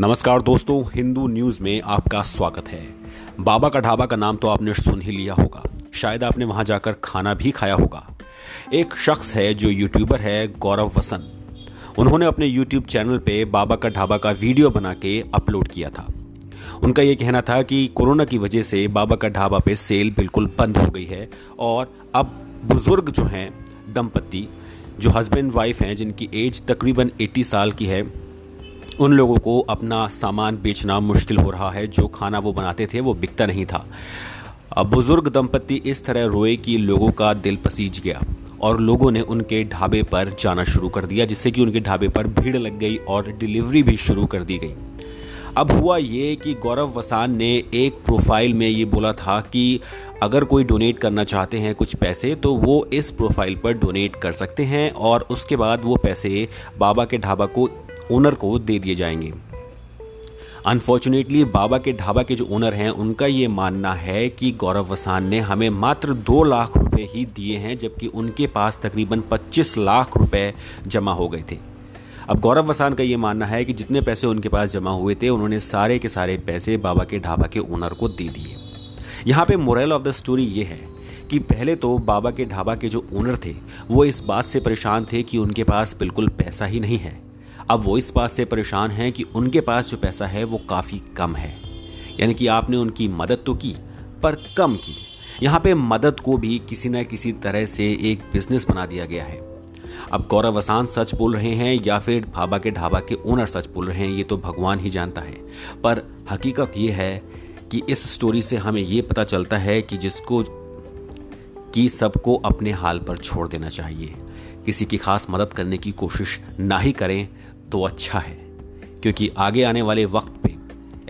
नमस्कार दोस्तों, हिंदू न्यूज़ में आपका स्वागत है। बाबा का ढाबा का नाम तो आपने सुन ही लिया होगा। शायद आपने वहाँ जाकर खाना भी खाया होगा। एक शख्स है जो यूट्यूबर है, गौरव वसन। उन्होंने अपने यूट्यूब चैनल पे बाबा का ढाबा का वीडियो बना के अपलोड किया था। उनका ये कहना था कि कोरोना की वजह से बाबा का ढाबा पे सेल बिल्कुल बंद हो गई है और अब बुज़ुर्ग जो हैं दंपति जो हस्बैंड वाइफ हैं, जिनकी एज तकरीबन 80 साल की है उन लोगों को अपना सामान बेचना मुश्किल हो रहा है। जो खाना वो बनाते थे, वो बिकता नहीं था। बुज़ुर्ग दंपति इस तरह रोए कि लोगों का दिल पसीज गया और लोगों ने उनके ढाबे पर जाना शुरू कर दिया, जिससे कि उनके ढाबे पर भीड़ लग गई और डिलीवरी भी शुरू कर दी गई। अब हुआ ये कि गौरव वसान ने एक प्रोफ़ाइल में ये बोला था कि अगर कोई डोनेट करना चाहते हैं कुछ पैसे तो वो इस प्रोफ़ाइल पर डोनेट कर सकते हैं और उसके बाद वो पैसे बाबा के ढाबा को ओनर को दे दिए जाएँगे। अनफॉर्चुनेटली बाबा के ढाबा के जो ओनर हैं, उनका ये मानना है कि गौरव वसान ने हमें मात्र दो लाख रुपए ही दिए हैं, जबकि उनके पास तकरीबन 25 लाख रुपए जमा हो गए थे। अब गौरव वसान का ये मानना है कि जितने पैसे उनके पास जमा हुए थे, उन्होंने सारे के सारे पैसे बाबा के ढाबा के ओनर को दे दिए। यहाँ पे मोरल ऑफ़ द स्टोरी ये है कि पहले तो बाबा के ढाबा के जो ओनर थे, वो इस बात से परेशान थे कि उनके पास बिल्कुल पैसा ही नहीं है। अब वो इस बात से परेशान हैं कि उनके पास जो पैसा है वो काफ़ी कम है। यानी कि आपने उनकी मदद तो की, पर कम की। यहाँ पे मदद को भी किसी न किसी तरह से एक बिज़नेस बना दिया गया है। अब गौरव असान सच बोल रहे हैं या फिर भाबा के ढाबा के ओनर सच बोल रहे हैं, ये तो भगवान ही जानता है। पर हकीकत ये है कि इस स्टोरी से हमें ये पता चलता है कि जिसको, कि सबको अपने हाल पर छोड़ देना चाहिए। किसी की खास मदद करने की कोशिश ना ही करें तो अच्छा है, क्योंकि आगे आने वाले वक्त पे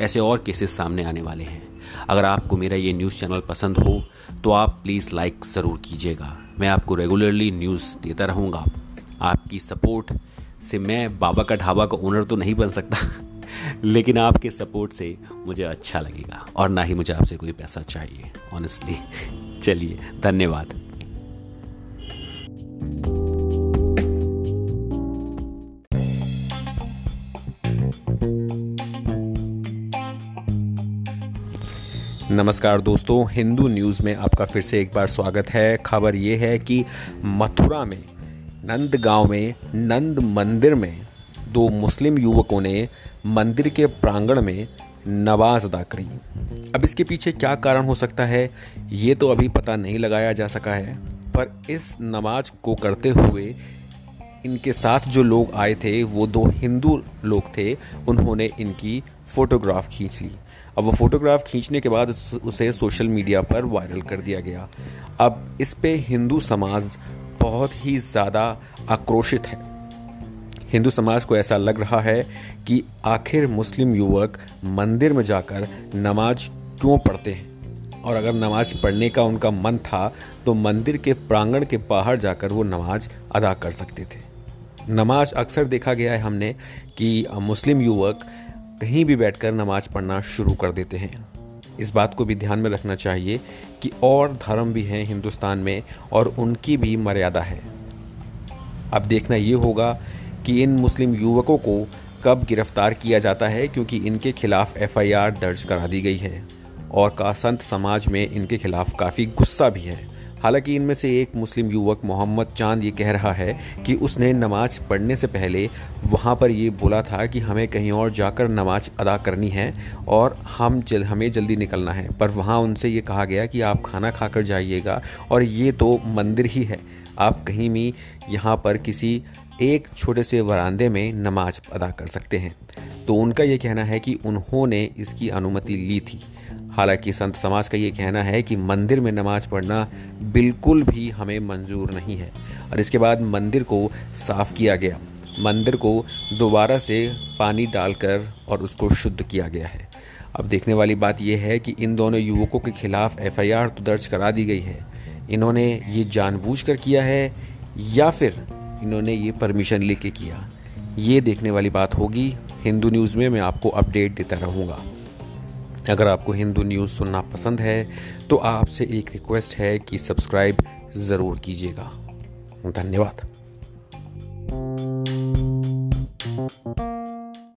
ऐसे और केसेस सामने आने वाले हैं। अगर आपको मेरा ये न्यूज़ चैनल पसंद हो तो आप प्लीज़ लाइक ज़रूर कीजिएगा। मैं आपको रेगुलरली न्यूज़ देता रहूँगा। आपकी सपोर्ट से मैं बाबा का ढाबा का ओनर तो नहीं बन सकता, लेकिन आपके सपोर्ट से मुझे अच्छा लगेगा। और ना ही मुझे आपसे कोई पैसा चाहिए ऑनेस्टली चलिए, धन्यवाद। नमस्कार दोस्तों, हिंदू न्यूज़ में आपका फिर से एक बार स्वागत है। खबर ये है कि मथुरा में नंद गाँव में, नंद मंदिर में दो मुस्लिम युवकों ने मंदिर के प्रांगण में नवाज़ अदा करी। अब इसके पीछे क्या कारण हो सकता है, ये तो अभी पता नहीं लगाया जा सका है, पर इस नमाज़ को करते हुए इनके साथ जो लोग आए थे, वो दो हिंदू लोग थे, उन्होंने इनकी फ़ोटोग्राफ खींच ली। अब वो फ़ोटोग्राफ खींचने के बाद उसे सोशल मीडिया पर वायरल कर दिया गया। अब इस पे हिंदू समाज बहुत ही ज़्यादा आक्रोशित है। हिंदू समाज को ऐसा लग रहा है कि आखिर मुस्लिम युवक मंदिर में जाकर नमाज़ क्यों पढ़ते हैं? और अगर नमाज़ पढ़ने का उनका मन था तो मंदिर के प्रांगण के बाहर जाकर वो नमाज़ अदा कर सकते थे। नमाज़ अक्सर देखा गया है हमने कि मुस्लिम युवक कहीं भी बैठकर नमाज़ पढ़ना शुरू कर देते हैं। इस बात को भी ध्यान में रखना चाहिए कि और धर्म भी हैं हिंदुस्तान में और उनकी भी मर्यादा है। अब देखना ये होगा कि इन मुस्लिम युवकों को कब गिरफ़्तार किया जाता है, क्योंकि इनके खिलाफ एफआईआर दर्ज करा दी गई है। और का संत समाज में इनके खिलाफ काफ़ी गुस्सा भी है। हालाँकि इनमें से एक मुस्लिम युवक मोहम्मद चाँद ये कह रहा है कि उसने नमाज़ पढ़ने से पहले वहाँ पर ये बोला था कि हमें कहीं और जाकर नमाज़ अदा करनी है और हम जल, हमें जल्दी निकलना है। पर वहाँ उनसे ये कहा गया कि आप खाना खाकर जाइएगा और ये तो मंदिर ही है। आप कहीं भी यहाँ पर किसी एक छोटे से वरांदे में नमाज़ अदा कर सकते हैं। तो उनका ये कहना है कि उन्होंने इसकी अनुमति ली थी। हालाँकि संत समाज का ये कहना है कि मंदिर में नमाज़ पढ़ना बिल्कुल भी हमें मंजूर नहीं है और इसके बाद मंदिर को साफ़ किया गया। मंदिर को दोबारा से पानी डालकर और उसको शुद्ध किया गया है। अब देखने वाली बात यह है कि इन दोनों युवकों के खिलाफ एफआईआर तो दर्ज करा दी गई है। इन्होंने ये जानबूझकर किया है या फिर इन्होंने ये परमिशन लेके किया? ये देखने वाली बात होगी। हिंदू न्यूज़ में मैं आपको अपडेट देता रहूँगा। अगर आपको हिंदू न्यूज़ सुनना पसंद है तो आपसे एक रिक्वेस्ट है कि सब्सक्राइब ज़रूर कीजिएगा। धन्यवाद।